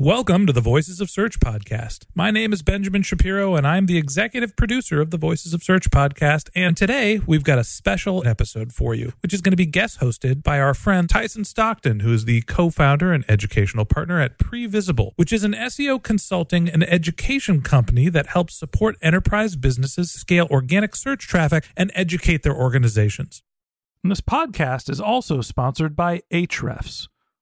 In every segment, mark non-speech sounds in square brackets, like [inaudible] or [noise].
Welcome to the Voices of Search podcast. My name is Benjamin Shapiro, and I'm the executive producer of the Voices of Search podcast. And today we've got a special episode for you, which is going to be guest hosted by our friend Tyson Stockton, who is the co founder and educational partner at Previsible, which is an SEO consulting and education company that helps support enterprise businesses scale organic search traffic and educate their organizations. And this podcast is also sponsored by Ahrefs.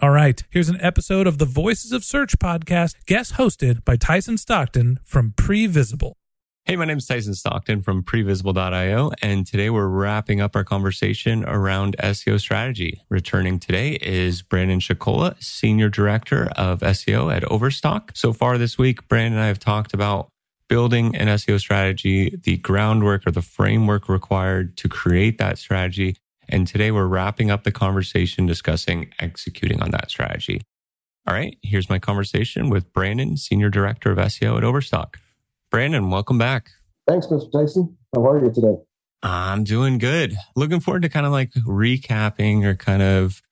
All right, here's an episode of the Voices of Search podcast, guest hosted by Tyson Stockton from Previsible. Hey, my name is Tyson Stockton from Previsible.io, and today we're wrapping up our conversation around SEO strategy. Returning today is Brandon Schakola, Senior Director of SEO at Overstock. So far this week, Brandon and I have talked about building an SEO strategy, the groundwork or the framework required to create that strategy. And today we're wrapping up the conversation discussing executing on that strategy. All right, here's my conversation with Brandon, Senior Director of SEO at Overstock. Brandon, welcome back. Thanks, Mr. Tyson. How are you today? I'm doing good. Looking forward to kind of like recapping or kind of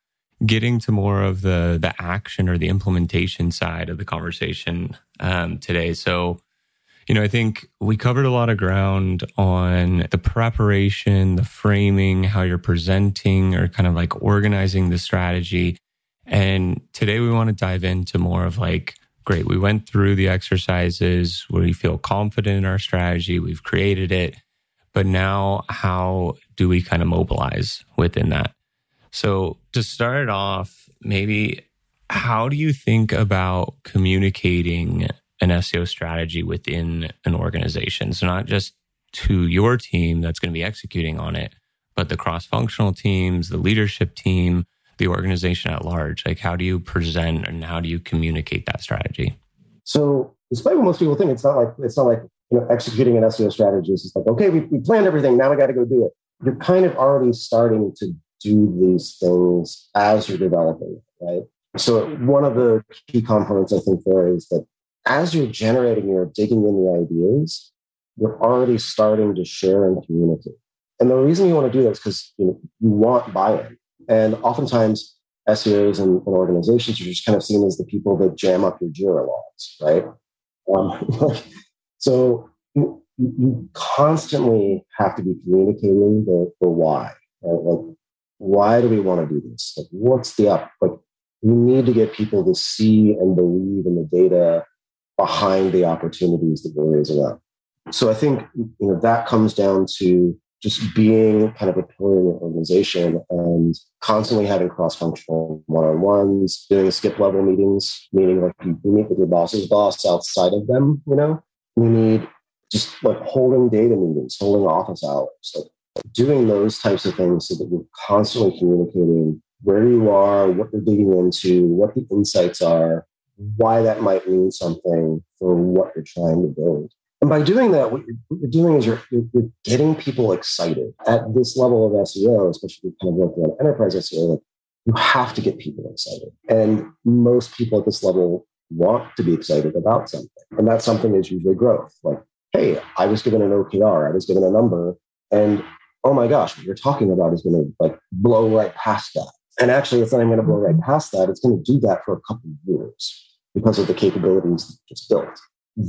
getting to more of the the action or the implementation side of the conversation um, today. So, you know, I think we covered a lot of ground on the preparation, the framing, how you're presenting, or kind of like organizing the strategy. And today we want to dive into more of like great. We went through the exercises where we feel confident in our strategy. We've created it. But now how do we kind of mobilize within that? So to start off, maybe how do you think about communicating an SEO strategy within an organization? So not just to your team that's going to be executing on it, but the cross functional teams, the leadership team, the organization at large? Like, how do you present and how do you communicate that strategy? So, despite what most people think, it's not like it's not like you know executing an SEO strategy. It's just like okay, we, we planned everything. Now we got to go do it. You're kind of already starting to do these things as you're developing, right? So, one of the key components I think there is that as you're generating, you're digging in the ideas. You're already starting to share and communicate. And the reason you want to do that is because you, know, you want buy-in. And oftentimes, SEOs and, and, organizations are just kind of seen as the people that jam up your Jira logs, right? Um, [laughs] so you, you constantly have to be communicating the, the why. Right? Like, why do we want to do this? Like, what's the up? Like, we need to get people to see and believe in the data behind the opportunities that we're raising up. So I think you know that comes down to just being kind of a pillar in the organization and constantly having cross-functional one-on-ones, doing skip level meetings, meaning like you meet with your boss's boss outside of them, you know. We need just like holding data meetings, holding office hours, like doing those types of things so that you're constantly communicating where you are, what you're digging into, what the insights are, why that might mean something for what you're trying to build. And by doing that, what you're, what you're doing is you're, you're, getting people excited at this level of SEO, especially you're kind of working on enterprise SEO. Like you have to get people excited, and most people at this level want to be excited about something, and that something is usually growth. Like, hey, I was given an OKR, I was given a number, and oh my gosh, what you're talking about is going to like blow right past that. And actually, it's not even going to blow right past that. It's going to do that for a couple of years because of the capabilities it's built.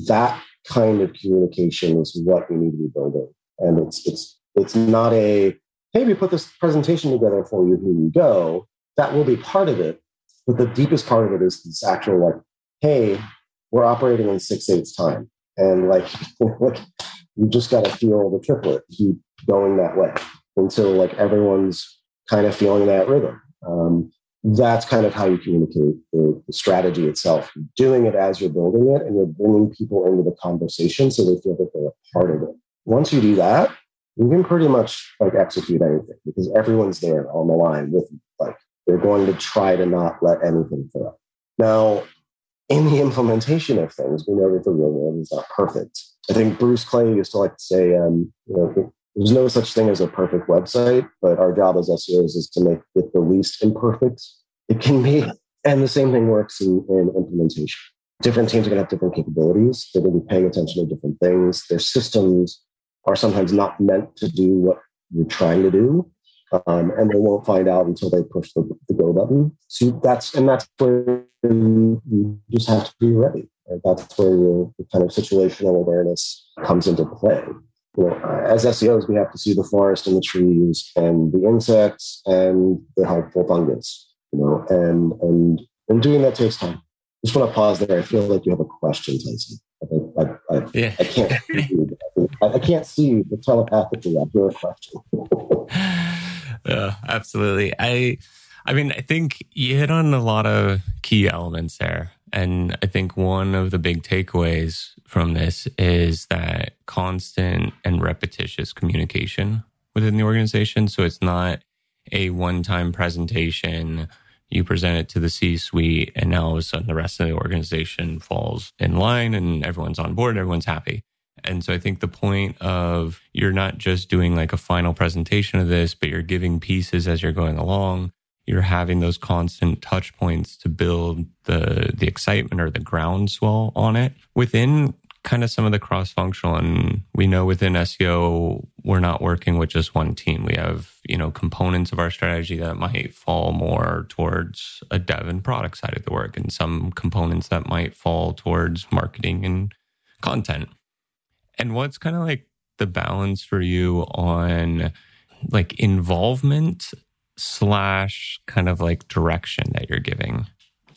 That kind of communication is what we need to be building. And it's it's it's not a hey, we put this presentation together for you, here you go. That will be part of it. But the deepest part of it is this actual like, hey, we're operating in six eighths time. And like, like [laughs] you just got to feel the triplet keep going that way until like everyone's kind of feeling that rhythm. Um, that's kind of how you communicate the, the, strategy itself. You're doing it as you're building it, and you're bringing people into the conversation so they feel that they're a part of it. Once you do that, you can pretty much like execute anything because everyone's there on the line with you. Like they're going to try to not let anything fail. Now, in the implementation of things, we know that the real world is not perfect. I think Bruce Clay used to like to say, um, you know, there's no such thing as a perfect website, but our job as SEOs is to make it the least imperfect it can be. And the same thing works in, in implementation. Different teams are going to have different capabilities. They're going to be paying attention to different things. Their systems are sometimes not meant to do what you're trying to do. Um, and they won't find out until they push the, the go button. So that's and that's where you just have to be ready. That's where your, kind of situational awareness comes into play you know, as SEOs, we have to see the forest and the trees and the insects and the helpful fungus, you know, and and and doing that takes time. Just want to pause there. I feel like you have a question, Tyson. I, I, I, yeah. I can't. [laughs] I, can't see you, but telepathically, I hear a question. [laughs] yeah, absolutely. I, I mean, I think you hit on a lot of key elements there. And I think one of the big takeaways from this is that constant and repetitious communication within the organization. So it's not a one time presentation. You present it to the C suite, and now all of a sudden the rest of the organization falls in line and everyone's on board, everyone's happy. And so I think the point of you're not just doing like a final presentation of this, but you're giving pieces as you're going along you're having those constant touch points to build the the excitement or the groundswell on it. Within kind of some of the cross functional and we know within SEO we're not working with just one team. We have you know components of our strategy that might fall more towards a dev and product side of the work and some components that might fall towards marketing and content. And what's kind of like the balance for you on like involvement slash kind of like direction that you're giving.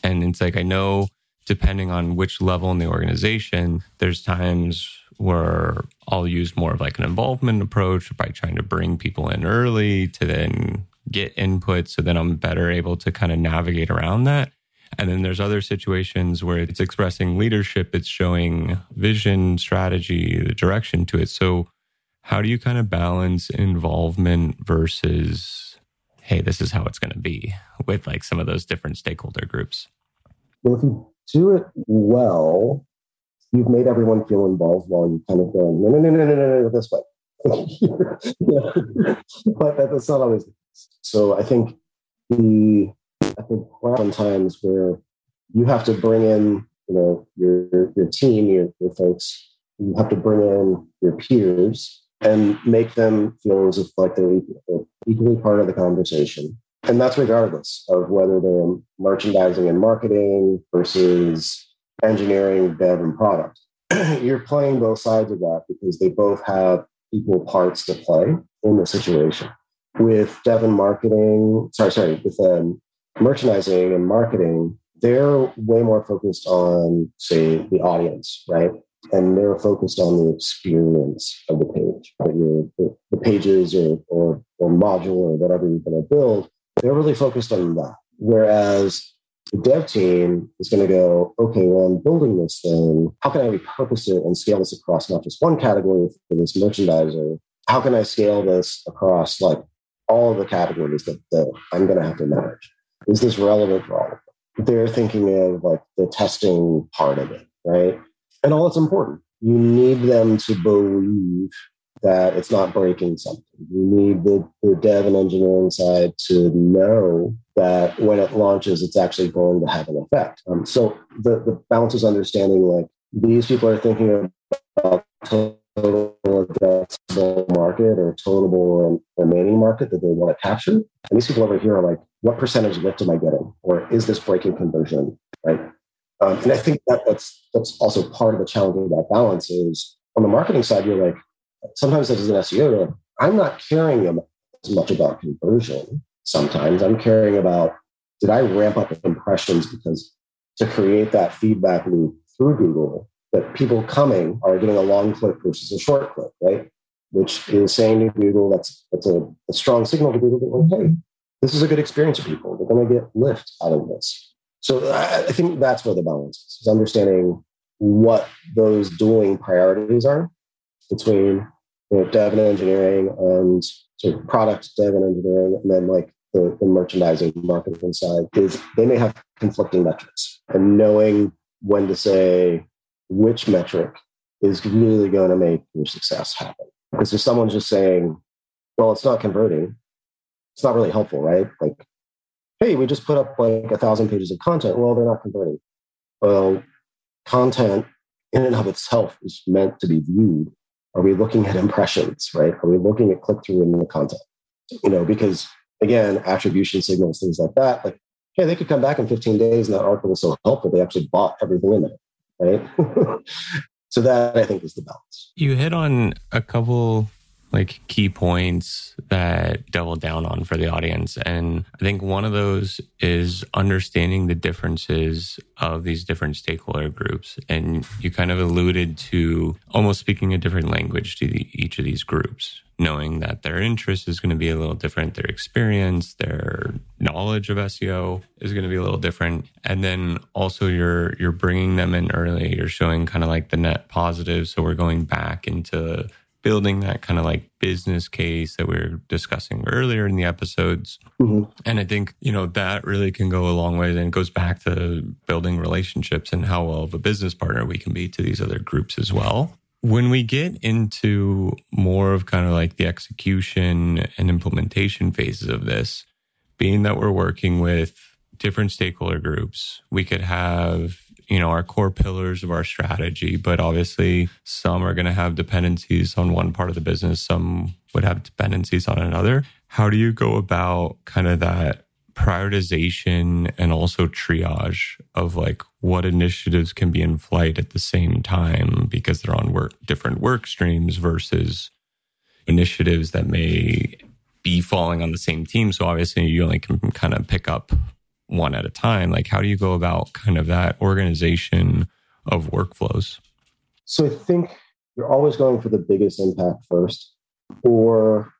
And it's like, I know depending on which level in the organization, there's times where I'll use more of like an involvement approach by trying to bring people in early to then get input so then I'm better able to kind of navigate around that. And then there's other situations where it's expressing leadership, it's showing vision, strategy, the direction to it. So, how do you kind of balance involvement versus hey, this is how it's going to be with like some of those different stakeholder groups? Well, if you do it well, you've made everyone feel involved while you kind of go, no, no, no, no, no, no, no, this way. [laughs] but that's not always. So I think the I think around times where you have to bring in, you know, your your team, your, your folks, you have to bring in your peers and make them feel as if like they're equally part of the conversation. And that's regardless of whether they're merchandising and marketing versus engineering, dev, and product. [clears throat] You're playing both sides of that because they both have equal parts to play in the situation. With dev and marketing, sorry, sorry, with um, merchandising and marketing, they're way more focused on, say, the audience, right? And they're focused on the experience of the page, the, the pages or, or, or module or whatever you're going to build. They're really focused on that. Whereas the dev team is going to go, okay, well, I'm building this thing. How can I repurpose it and scale this across not just one category for this merchandiser? How can I scale this across like all the categories that, that I'm going to have to manage? Is this relevant for all of them? they're thinking of like the testing part of it, right? And all it's important. You need them to believe that it's not breaking something. You need the, the dev and engineering side to know that when it launches, it's actually going to have an effect. Um, so the, the balance is understanding like these people are thinking about total addressable market or total remaining market that they want to capture. And these people over here are like, what percentage lift am I getting? Or is this breaking conversion? Right. Um, and I think that that's that's also part of the challenge of that balance is on the marketing side, you're like, sometimes as an SEO, I'm not caring as much about conversion. Sometimes I'm caring about did I ramp up impressions because to create that feedback loop through Google that people coming are getting a long click versus a short click, right? Which is saying to Google that's that's a, a strong signal to Google that hey, this is a good experience for people. They're going to get lift out of this. So I, I think that's where the balance is, is understanding what those dueling priorities are between you know, dev and engineering and sort of product dev and engineering, and then like the, the merchandising marketing side is they may have conflicting metrics and knowing when to say which metric is really going to make your success happen. Because if someone's just saying, well, it's not converting, it's not really helpful, right? Like, hey, we just put up like a thousand pages of content. Well, they're not converting. Well, content in and of itself is meant to be viewed. Are we looking at impressions, right? Are we looking at click through in the content? You know, because again, attribution signals, things like that. Like, hey, they could come back in 15 days and that article was so helpful, they actually bought everything in there, right? [laughs] so that I think is the balance. You hit on a couple like key points that double down on for the audience. And I think one of those is understanding the differences of these different stakeholder groups. And you kind of alluded to almost speaking a different language to the, each of these groups, knowing that their interest is going to be a little different, their experience, their knowledge of SEO is going to be a little different. And then also you're, you're bringing them in early. You're showing kind of like the net positive. So we're going back into building that kind of like business case that we were discussing earlier in the episodes. Mm-hmm. And I think, you know, that really can go a long way. And it goes back to building relationships and how well of a business partner we can be to these other groups as well. When we get into more of kind of like the execution and implementation phases of this, being that we're working with different stakeholder groups, we could have you know, our core pillars of our strategy, but obviously some are going to have dependencies on one part of the business, some would have dependencies on another. How do you go about kind of that prioritization and also triage of like what initiatives can be in flight at the same time because they're on work different work streams versus initiatives that may be falling on the same team so obviously you only can kind of pick up one at a time. Like how do you go about kind of that organization of workflows? So i think you're always going for the biggest impact first or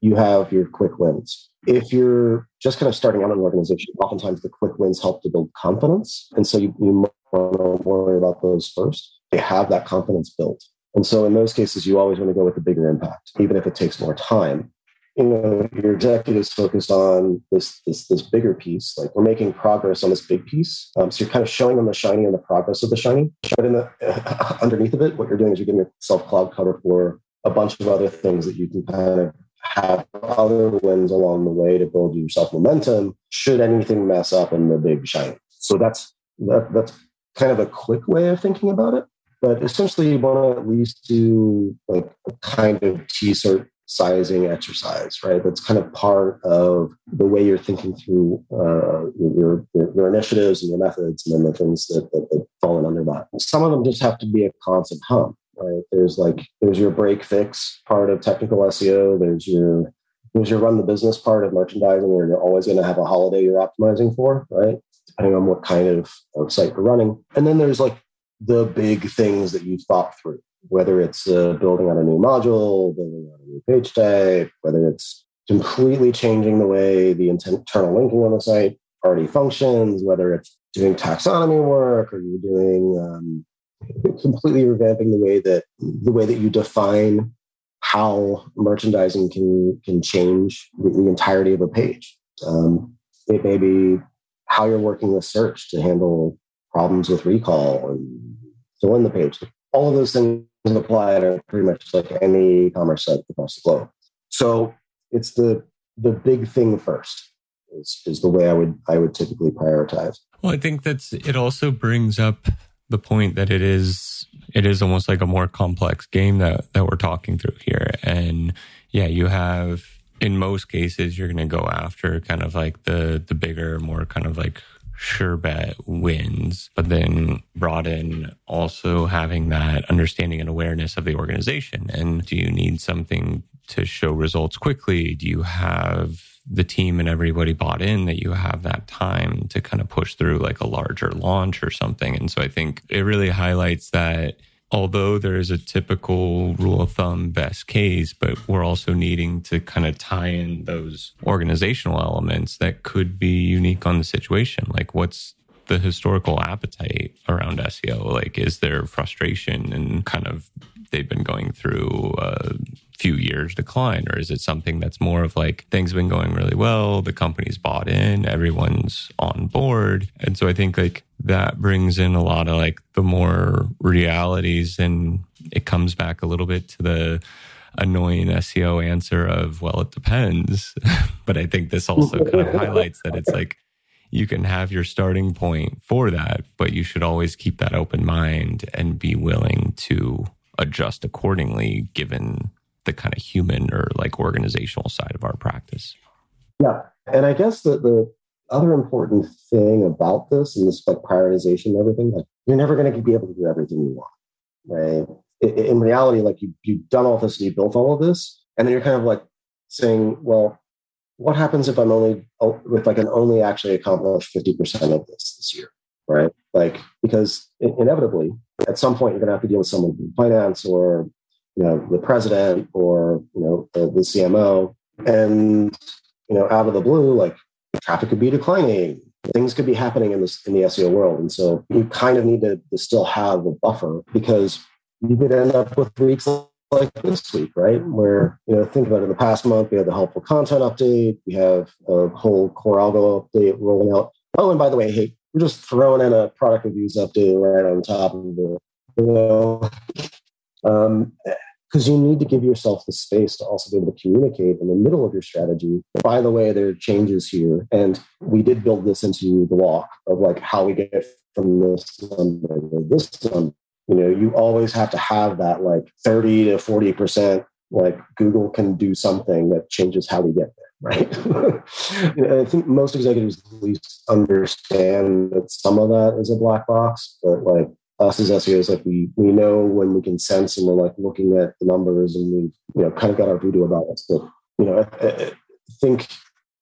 you have your quick wins. If you're just kind of starting out an organization oftentimes the quick wins help to build confidence. And so you, you want to worry about those first. They have that confidence built. And so in those cases you always want to go with the bigger impact even if it takes more time you know your executives focused on this this this bigger piece like we're making progress on this big piece. Um, so you're kind of showing them the shiny and the progress of the shiny. But in the [laughs] underneath of it what you're doing is you're giving yourself cloud cover for a bunch of other things that you can kind of have other wins along the way to build yourself momentum should anything mess up in the big shiny. So that's that, that's kind of a quick way of thinking about it. But essentially you want to at least do like a kind of teaser sizing exercise, right? That's kind of part of the way you're thinking through uh, your, your, your initiatives and your methods, and then the things that, that, that fall in under that. Some of them just have to be a constant hum, right? There's like there's your break fix part of technical SEO. There's your there's your run the business part of merchandising, where you're always going to have a holiday you're optimizing for, right? Depending on what kind of, of site you're running. And then there's like the big things that you've thought through, whether it's uh, building on a new module, building on a new page type, whether it's completely changing the way the internal linking on the site already functions, whether it's doing taxonomy work or you're doing um, completely revamping the way that the way that you define how merchandising can can change the, the entirety of a page. Um, it may be how you're working with search to handle problems with recall and fill in the page. All of those things apply to pretty much like any e-commerce site across the globe. So it's the the big thing first is, is the way I would I would typically prioritize. Well, I think that's it also brings up the point that it is it is almost like a more complex game that that we're talking through here. And yeah, you have in most cases you're going to go after kind of like the the bigger, more kind of like sure bet wins, but then brought in also having that understanding and awareness of the organization. And do you need something to show results quickly? Do you have the team and everybody bought in that you have that time to kind of push through like a larger launch or something. And so I think it really highlights that although there is a typical rule of thumb best case, but we're also needing to kind of tie in those organizational elements that could be unique on the situation. Like what's the historical appetite around SEO? Like, is there frustration and kind of they've been going through a few years decline? Or is it something that's more of like things have been going really well, the company's bought in, everyone's on board? And so I think like that brings in a lot of like the more realities and it comes back a little bit to the annoying SEO answer of, well, it depends. [laughs] but I think this also kind of highlights that it's like, you can have your starting point for that, but you should always keep that open mind and be willing to adjust accordingly given the kind of human or like organizational side of our practice. Yeah. And I guess that the other important thing about this and this like prioritization and everything, like you're never going to be able to do everything you want, right? In reality, like you, you've done all this and you built all of this, and then you're kind of like saying, well, what happens if I'm only, oh, if I can only actually accomplish 50% of this this year, right? Like, because inevitably at some point you're going to have to deal with someone from finance or you know the president or you know the, the CMO, and you know out of the blue, like traffic could be declining, things could be happening in this in the SEO world, and so you kind of need to, to still have a buffer because you could end up with weeks like this week, right? Where, you know, think about it, in the past month, we had the helpful content update, we have a whole core algo update rolling out. Oh, and by the way, hey, we're just throwing in a product reviews update right on top of it. You know, um, because you need to give yourself the space to also be able to communicate in the middle of your strategy. By the way, there are changes here, and we did build this into the walk of like how we get from this to this number. You know, you always have to have that like thirty to forty percent. Like Google can do something that changes how we get there right? [laughs] I think most executives at least understand that some of that is a black box, but like us as SEOs, like we we know when we can sense and we're like looking at the numbers and we've you know kind of got our voodoo about us. But you know, I, I think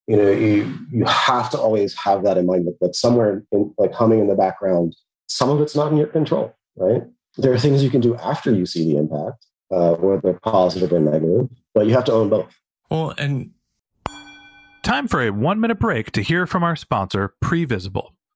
you know you you have to always have that in mind that, somewhere in like humming in the background, some of it's not in your control, right? There are things you can do after you see the impact, uh, whether positive or negative, but you have to own both. Well, and Time for a one minute break to hear from our sponsor, Previsible.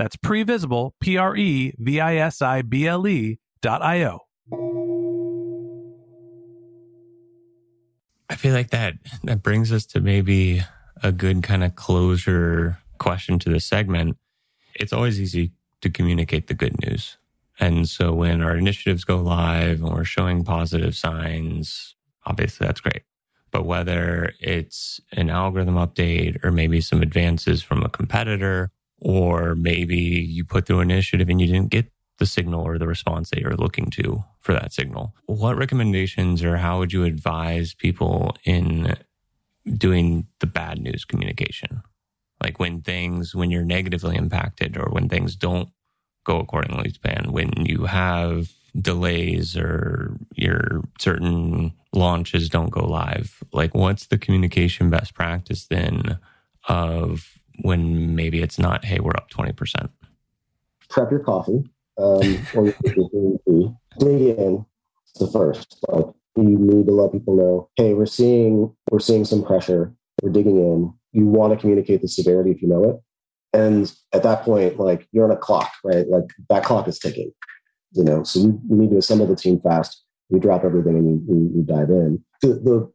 that's previsible, P R E V I S I B L E dot I O. I feel like that that brings us to maybe a good kind of closure question to the segment. It's always easy to communicate the good news. And so when our initiatives go live and we're showing positive signs, obviously that's great. But whether it's an algorithm update or maybe some advances from a competitor or maybe you put through an initiative and you didn't get the signal or the response that you're looking to for that signal. What recommendations or how would you advise people in doing the bad news communication? Like when things, when you're negatively impacted or when things don't go accordingly to plan, when you have delays or your certain launches don't go live, like what's the communication best practice then of when maybe it's not, hey, we're up 20%? Prep your coffee um, or your in the first. Like you need to let people know, hey, we're seeing we're seeing some pressure. We're digging in. You want to communicate the severity if you know it. And at that point, like you're on a clock, right? Like that clock is ticking. You know, so you, need to assemble the team fast. We drop everything and we, dive in. The, the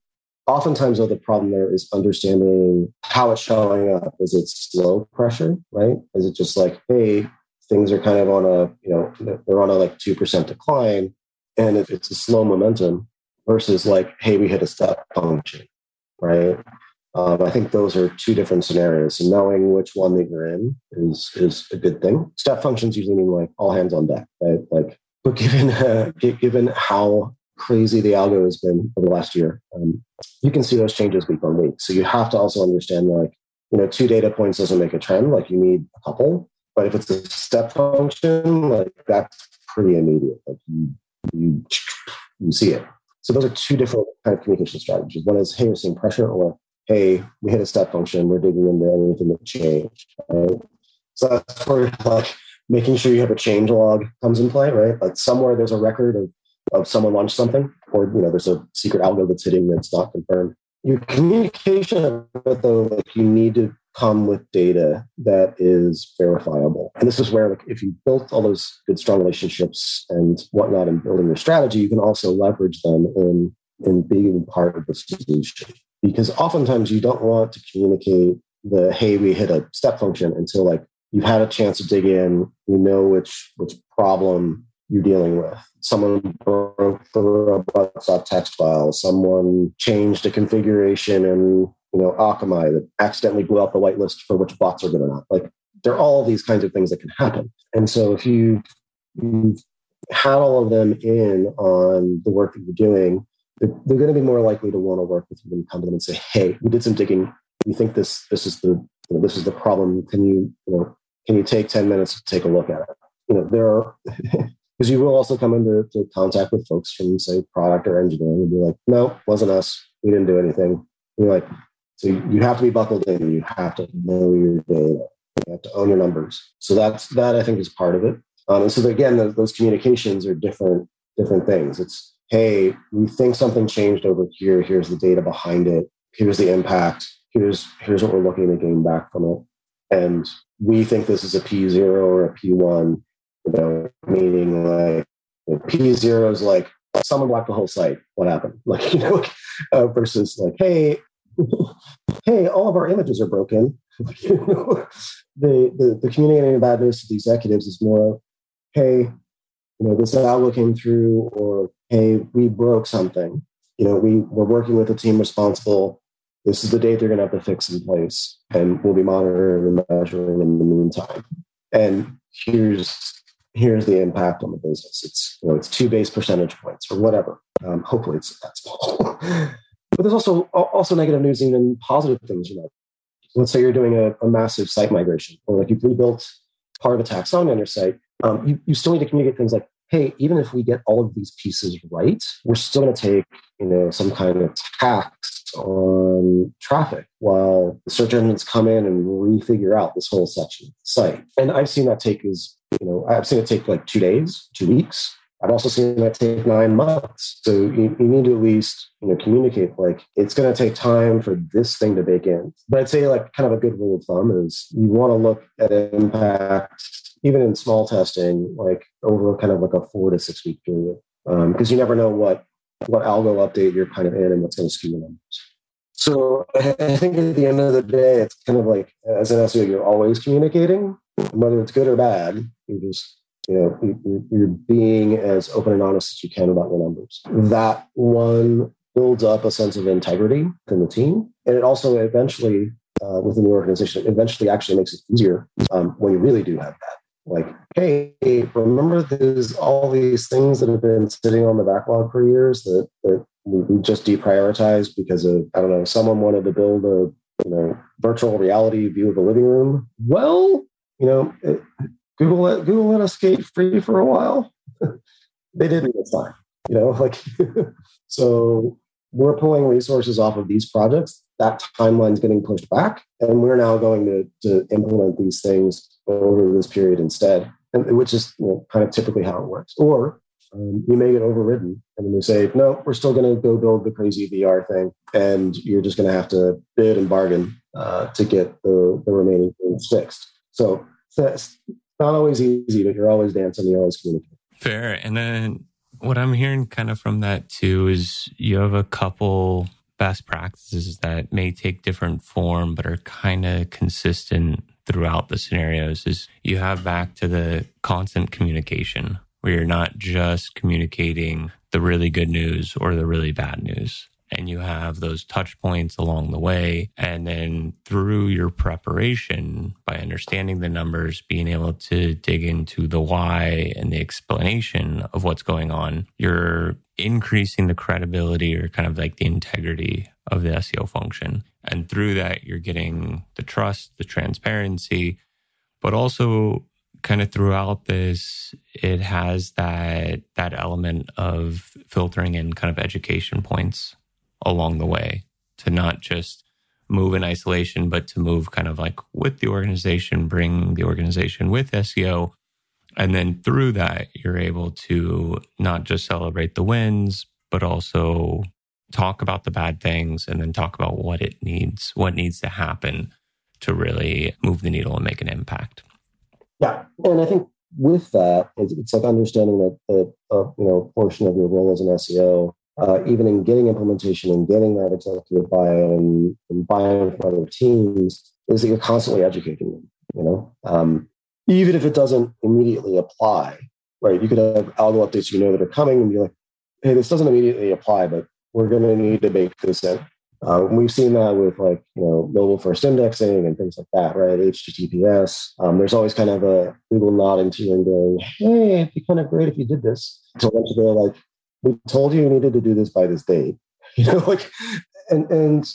oftentimes though the problem there is understanding how it's showing up. Is it slow pressure right? Is it just like hey things are kind of on a you know they're on a like 2% decline and if it's a slow momentum versus like hey we hit a step function right? Um, i think those are two different scenarios. And knowing which one that you're in is is a good thing. Step functions usually mean like all hands on deck right? Like but [laughs] given uh, given how crazy the algo has been over the last year. Um, you can see those changes week on week. So you have to also understand like, you know, two data points doesn't make a trend. Like you need a couple. But if it's a step function, like that's pretty immediate. Like you you you see it. So those are two different kind of communication strategies. One is, hey, we're seeing pressure, or hey, we hit a step function, we're digging into anything that changed. Right? So that's where like making sure you have a change log comes in play, right? Like somewhere there's a record of of someone launched something, or you know, there's a secret algo that's hitting that's not confirmed. Your communication though, like you need to come with data that is verifiable. And this is where, like, if you built all those good, strong relationships and whatnot in building your strategy, you can also leverage them in in being part of the solution. Because oftentimes you don't want to communicate the hey, we hit a step function until like you've had a chance to dig in, you know which which problem you're dealing with. Someone broke the robust text file. Someone changed a configuration in you know Akamai that accidentally blew out the whitelist for which bots are good or not. Like there are all these kinds of things that can happen. And so if you had all of them in on the work that you're doing, they're, they're going to be more likely to want to work with you and come to them and say, "Hey, we did some digging. We think this this is the you know, this is the problem. Can you you know can you take ten minutes to take a look at it?" You know, there are [laughs] because you will also come into contact with folks from say product or engineering and be like no wasn't us. We didn't do anything. You're like so you have to be buckled in. You have to know your data. You have to own your numbers. So that's that i think is part of it. Um, and so again those, those communications are different different things. It's hey we think something changed over here. Here's the data behind it. Here's the impact. Here's here's what we're looking to gain back from it. And we think this is a p0 or a p1 you know, meaning like P zero is like someone blocked the whole site. What happened? [laughs] Like, you know, uh, versus like, hey, [laughs] hey, all of our images are broken. [laughs] the, the, the communicating bad news to the executives is more, hey, you know, this algo came through, or hey, we broke something. You know, we we're working with a team responsible. this is the date they're going to have the fix in place, and we'll be monitoring and measuring in the meantime. And here's here's the impact on the business. It's you know it's two base percentage points or whatever. Um, hopefully it's that small. [laughs] but there's also also negative news and positive things. You know, let's say you're doing a, a massive site migration or like you've rebuilt part of a taxonomy on your site. Um, you, you still need to communicate things like, hey, even if we get all of these pieces right, we're still going to take you know some kind of tax on traffic while the search engines come in and refigure out this whole section of the site. And I've seen that take is you know I've seen it take like two days, two weeks. I've also seen that take nine months. So you, you need to at least you know communicate like it's going to take time for this thing to bake in. But I'd say like kind of a good rule of thumb is you want to look at impact even in small testing, like over kind of like a four to six week period, because um, you never know what what algo update you're kind of in and what's going to skew the numbers. So I think at the end of the day, it's kind of like as an SEO, you're always communicating, whether it's good or bad. You just you know you're being as open and honest as you can about your numbers. That one builds up a sense of integrity in the team, and it also eventually uh, within the organization, eventually actually makes it easier um, when you really do have that like, hey, remember there's all these things that have been sitting on the backlog for years that, that we just deprioritized because of, I don't know, someone wanted to build a, you know, virtual reality view of the living room. Well, you know, it, Google let Google let us skate free for a while. [laughs] they didn't this time, you know, [laughs] like so we're pulling resources off of these projects. That timeline's getting pushed back, and we're now going to, to implement these things over this period instead, and, which is you know, kind of typically how it works. Or um, you may get overridden and then they say, no, we're still going to go build the crazy VR thing. And you're just going to have to bid and bargain uh, to get the, the remaining things fixed. So it's not always easy, but you're always dancing, you're always communicating. Fair. And then what I'm hearing kind of from that too is you have a couple best practices that may take different form, but are kind of consistent throughout the scenarios is you have back to the constant communication where you're not just communicating the really good news or the really bad news. And you have those touch points along the way. And then through your preparation, by understanding the numbers, being able to dig into the why and the explanation of what's going on, you're increasing the credibility or kind of like the integrity of the SEO function. And through that, you're getting the trust, the transparency, but also kind of throughout this, it has that that element of filtering in kind of education points along the way to not just move in isolation, but to move kind of like with the organization, bring the organization with SEO. And then through that, you're able to not just celebrate the wins, but also talk about the bad things and then talk about what it needs, what needs to happen to really move the needle and make an impact. Yeah, and I think with that, it's, like understanding that that uh, you know portion of your role as an SEO, uh, even in getting implementation and getting that executive buy-in and buy-in from other teams, is that you're constantly educating them. You know, um, even if it doesn't immediately apply, right? You could have algo updates you know that are coming, and be like, "Hey, this doesn't immediately apply, but we're going to need to bake this in. Uh, we've seen that with like you know mobile first indexing and things like that, right? HTTPS. Um, there's always kind of a Google nodding to you and going, "Hey, it'd be kind of great if you did this." So eventually they're like, "We told you you needed to do this by this date," [laughs] you know, like, and and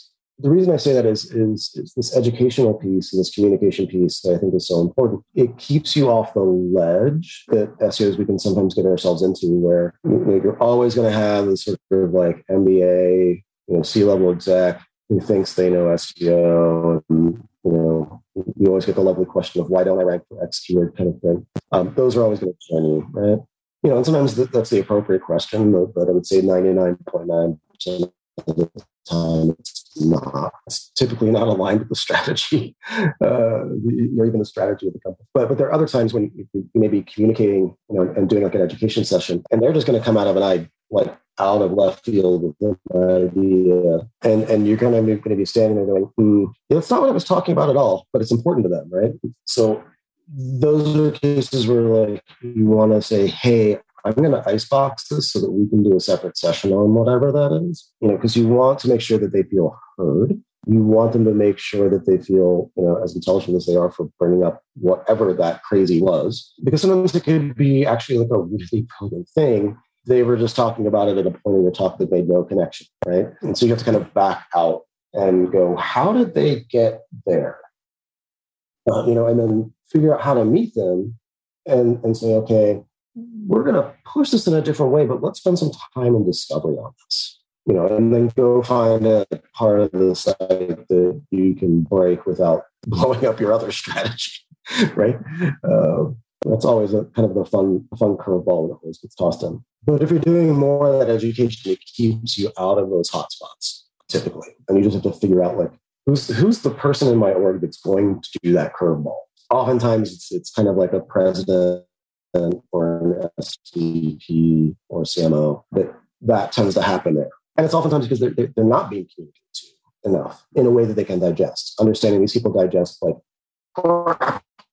the reason I say that is, is, is this educational piece and this communication piece that I think is so important. It keeps you off the ledge that SEOs we can sometimes get ourselves into, where you're always going to have this sort of like MBA, you know, C-level exec who thinks they know SEO, and you know, you always get the lovely question of why don't I rank for X keyword kind of thing. Um, those are always going to shine you, right? You know, and sometimes that's the appropriate question, but, I would say 99.9% of the time it's not it's typically not aligned with the strategy [laughs] uh, or even the strategy of the company. But but there are other times when you, may be communicating, you know, and doing like an education session, and they're just going to come out of an eye like out of left field with an idea, and and you're kind of going to be standing there going, mm, "It's not what I was talking about at all," but it's important to them, right? So those are cases where like you want to say, "Hey, I'm going to icebox this so that we can do a separate session on whatever that is, you know, because you want to make sure that they feel heard. you want them to make sure that they feel, you know, as intelligent as they are for bringing up whatever that crazy was. Because sometimes it could be actually like a really brilliant thing. They were just talking about it at a point in the talk that made no connection, right? And so you have to kind of back out and go, how did they get there? Uh, you know, and then figure out how to meet them and, and say, okay, we're going to push this in a different way, but let's spend some time in discovery on this you know, and then go find a part of the site that you can break without [laughs] blowing up your other strategy, [laughs] right? Uh, that's always a kind of the fun, fun curveball that always gets tossed in. But if you're doing more of that education, it keeps you out of those hotspots typically, and you just have to figure out like who's who's the person in my org that's going to do that curveball. Oftentimes, it's it's kind of like a president or an SVP or CMO that that tends to happen there and it's oftentimes because they're, they're not being communicated to enough in a way that they can digest. Understanding these people digest like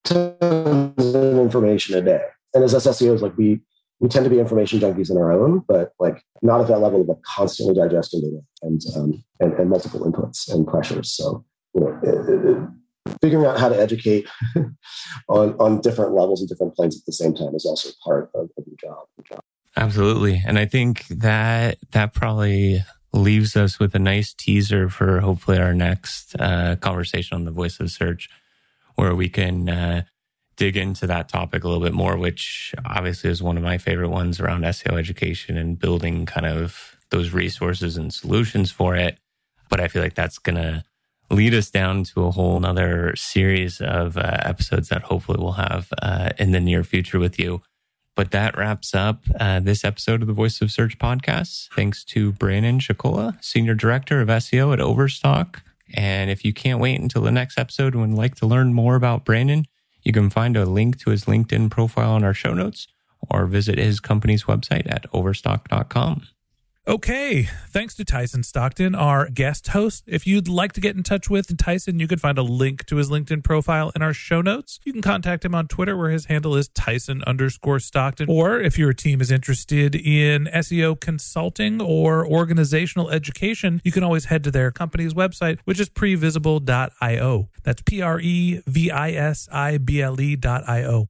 tons of information a day. And as SEOs, like we we tend to be information junkies in our own, but like not at that level of like constantly digesting data and, um, and and multiple inputs and pressures. So you know, figuring out how to educate [laughs] on on different levels and different planes at the same time is also part of, of job. Your job. Absolutely. And I think that that probably leaves us with a nice teaser for hopefully our next uh, conversation on the voice of search, where we can uh, dig into that topic a little bit more, which obviously is one of my favorite ones around SEO education and building kind of those resources and solutions for it. But I feel like that's going to lead us down to a whole nother series of uh, episodes that hopefully we'll have uh, in the near future with you. But that wraps up uh, this episode of the Voice of Search podcast. Thanks to Brandon Schakola, Senior Director of SEO at Overstock. And if you can't wait until the next episode and would like to learn more about Brandon, you can find a link to his LinkedIn profile in our show notes or visit his company's website at overstock.com. Okay. Thanks to Tyson Stockton, our guest host. If you'd like to get in touch with Tyson, you can find a link to his LinkedIn profile in our show notes. You can contact him on Twitter where his handle is Tyson underscore Stockton. Or if your team is interested in SEO consulting or organizational education, you can always head to their company's website, which is previsible.io. That's P R E V I S I B L E.io.